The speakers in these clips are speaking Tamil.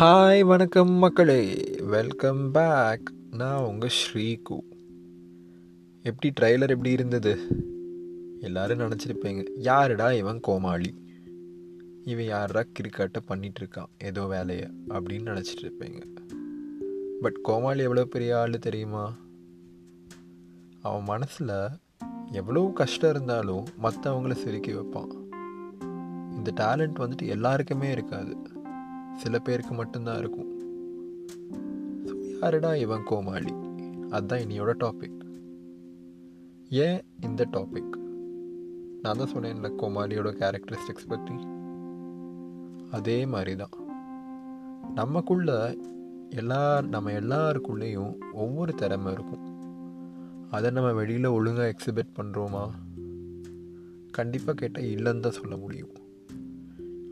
ஹாய் வணக்கம் மக்களே. வெல்கம் பேக் நான் உங்கள் ஸ்ரீகு. எப்படி ட்ரைலர் எப்படி இருந்தது? எல்லோரும் நினச்சிருப்பீங்க. யாருடா இவன் கோமாளி? இவன் யாரா கிரிக்கெட்டை பண்ணிகிட்ருக்கான் ஏதோ வேலையை அப்படின்னு நினச்சிட்டு இருப்பீங்க பட் கோமாளி எவ்வளோ பெரிய ஆள் தெரியுமா? அவன் மனசில் எவ்வளோ கஷ்டம் இருந்தாலும் மற்றவங்கள சிரிக்க வைப்பான். இந்த டேலண்ட் வந்துட்டு எல்லாருக்குமே இருக்காது. சில பேருக்கு மட்டும்தான் இருக்கும். ஸோ யாருடா இவன் கோமாளி? அதுதான் இனியோட டாபிக் ஏன் இந்த டாபிக் நான் தான் சொன்னேன்ல கோமாளியோட கேரக்டரிஸ்டிக்ஸ் பற்றி அதே மாதிரி தான் நமக்குள்ள எல்லா நம்ம எல்லாருக்குள்ளேயும் ஒவ்வொரு திறமை இருக்கும். அதை நம்ம வெளியில் ஒழுங்காக எக்ஸிபிட் பண்ணுறோமா கண்டிப்பாக கேட்டால் இல்லைன்னு தான் சொல்ல முடியும்.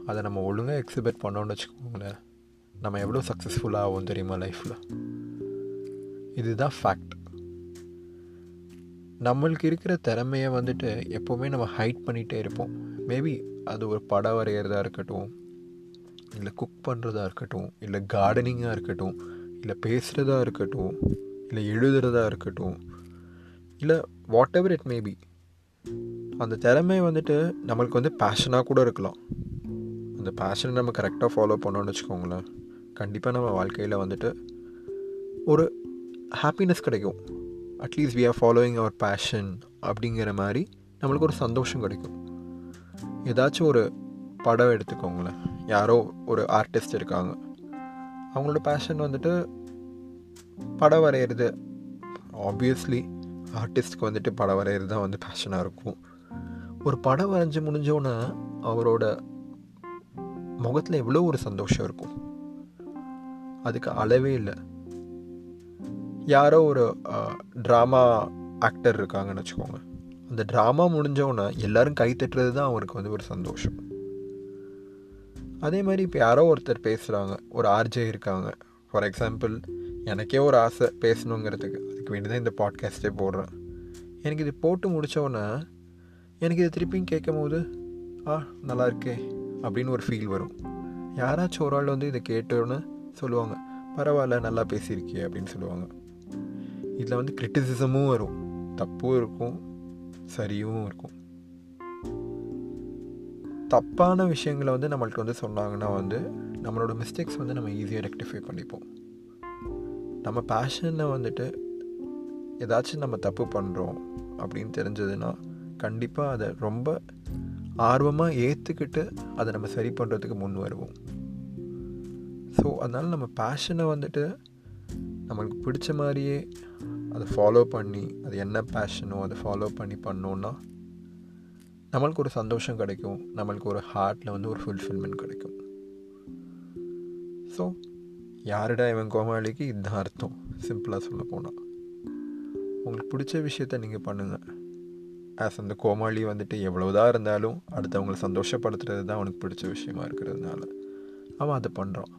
அதை நம்ம ஒழுங்காக எக்ஸிபிட் பண்ணோன்னு வச்சுக்கோங்களேன். நம்ம எவ்வளோ சக்ஸஸ்ஃபுல்லாக ஆகும் தெரியுமா லைஃப்பில் இதுதான் ஃபேக்ட் நம்மளுக்கு இருக்கிற திறமையை வந்துட்டு எப்போவுமே நம்ம ஹைட் பண்ணிகிட்டே இருப்போம். மேபி அது ஒரு படம் வரைகிறதா இருக்கட்டும் இல்லை குக் பண்ணுறதா இருக்கட்டும் இல்லை கார்டனிங்காக இருக்கட்டும் இல்லை பேசுகிறதா இருக்கட்டும் இல்லை எழுதுறதா இருக்கட்டும் இல்லை வாட் எவர் இட் மேபி அந்த திறமை வந்துட்டு நம்மளுக்கு வந்து பேஷனாக கூட இருக்கலாம். அந்த பேஷனை நம்ம கரெக்டாக ஃபாலோ பண்ணோன்னு வச்சுக்கோங்களேன் கண்டிப்பாக நம்ம வாழ்க்கையில் வந்துட்டு ஒரு ஹாப்பினஸ் கிடைக்கும். At least we are following our passion அப்படிங்கிற மாதிரி நம்மளுக்கு ஒரு சந்தோஷம் கிடைக்கும். ஏதாச்சும் ஒரு படம் எடுத்துக்கோங்களேன் யாரோ ஒரு ஆர்டிஸ்ட் இருக்காங்க. அவங்களோட பேஷன் வந்துட்டு படம் வரைகிறது ஆப்வியஸ்லி ஆர்டிஸ்ட்க்கு வந்துட்டு படம் வரைகிறது தான் வந்து பேஷனாக இருக்கும். ஒரு படம் வரைஞ்சி முடிஞ்சோன்னே அவரோட முகத்தில் எவ்வளோ ஒரு சந்தோஷம் இருக்கும். அதுக்கு அளவே இல்லை. யாரோ ஒரு ட்ராமா ஆக்டர் இருக்காங்கன்னு வச்சுக்கோங்க. அந்த ட்ராமா முடிஞ்சோன்னே எல்லோரும் கை தட்டுறது தான் அவருக்கு வந்து ஒரு சந்தோஷம். அதே மாதிரி இப்போ யாரோ ஒருத்தர் பேசுகிறாங்க ஒரு ஆர்ஜே இருக்காங்க. ஃபார் எக்ஸாம்பிள் எனக்கே ஒரு ஆசை பேசணுங்கிறதுக்கு. அதுக்கு வேண்டி தான் இந்த பாட்காஸ்ட்டே போடுறேன். எனக்கு இது போட்டு முடித்தோடனே எனக்கு இது திருப்பியும் கேட்கும் போது ஆ நல்லா இருக்கே. அப்படின்னு ஒரு ஃபீல் வரும். யாராச்சும் ஒரு ஆள் வந்து இதை கேட்டோன்னு சொல்லுவாங்க. பரவாயில்ல நல்லா பேசியிருக்கிய அப்படின்னு சொல்லுவாங்க. இதில் வந்து கிரிட்டிசிசமும் வரும். தப்பும் இருக்கும் சரியும் இருக்கும். தப்பான விஷயங்களை வந்து நம்மள்ட்ட வந்து சொன்னாங்கன்னா வந்து நம்மளோட மிஸ்டேக்ஸ் வந்து நம்ம ஈஸியாக ரெக்டிஃபை பண்ணிப்போம். நம்ம பேஷனில் வந்துட்டு ஏதாச்சும் நம்ம தப்பு பண்ணுறோம் அப்படின்னு தெரிஞ்சதுன்னா கண்டிப்பாக அதை ரொம்ப ஆர்வமாக ஏற்றுக்கிட்டு அதை நம்ம சரி பண்ணுறதுக்கு முன் வருவோம். ஸோ அதனால் நம்ம பேஷனை வந்துட்டு நம்மளுக்கு பிடிச்ச மாதிரியே அதை ஃபாலோ பண்ணி அது என்ன பேஷனோ அதை ஃபாலோ பண்ணி பண்ணோன்னா நம்மளுக்கு ஒரு சந்தோஷம் கிடைக்கும். நம்மளுக்கு ஒரு ஹார்ட்டில் வந்து ஒரு ஃபுல்ஃபில்மெண்ட் கிடைக்கும். ஸோ யாருடா இவன் கோமாளிக்கு? இதுதான் அர்த்தம். சிம்பிளாக சொல்ல போனால் உங்களுக்கு பிடிச்ச விஷயத்த நீங்கள் பண்ணுங்கள் ஆஸ் அந்த கோமாளி வந்துட்டு எவ்வளவுதான் இருந்தாலும் அடுத்தவங்களை சந்தோஷப்படுத்துறது தான் அவனுக்கு பிடிச்ச விஷயமா இருக்கிறதுனால. அவன் அதை பண்ணுறான்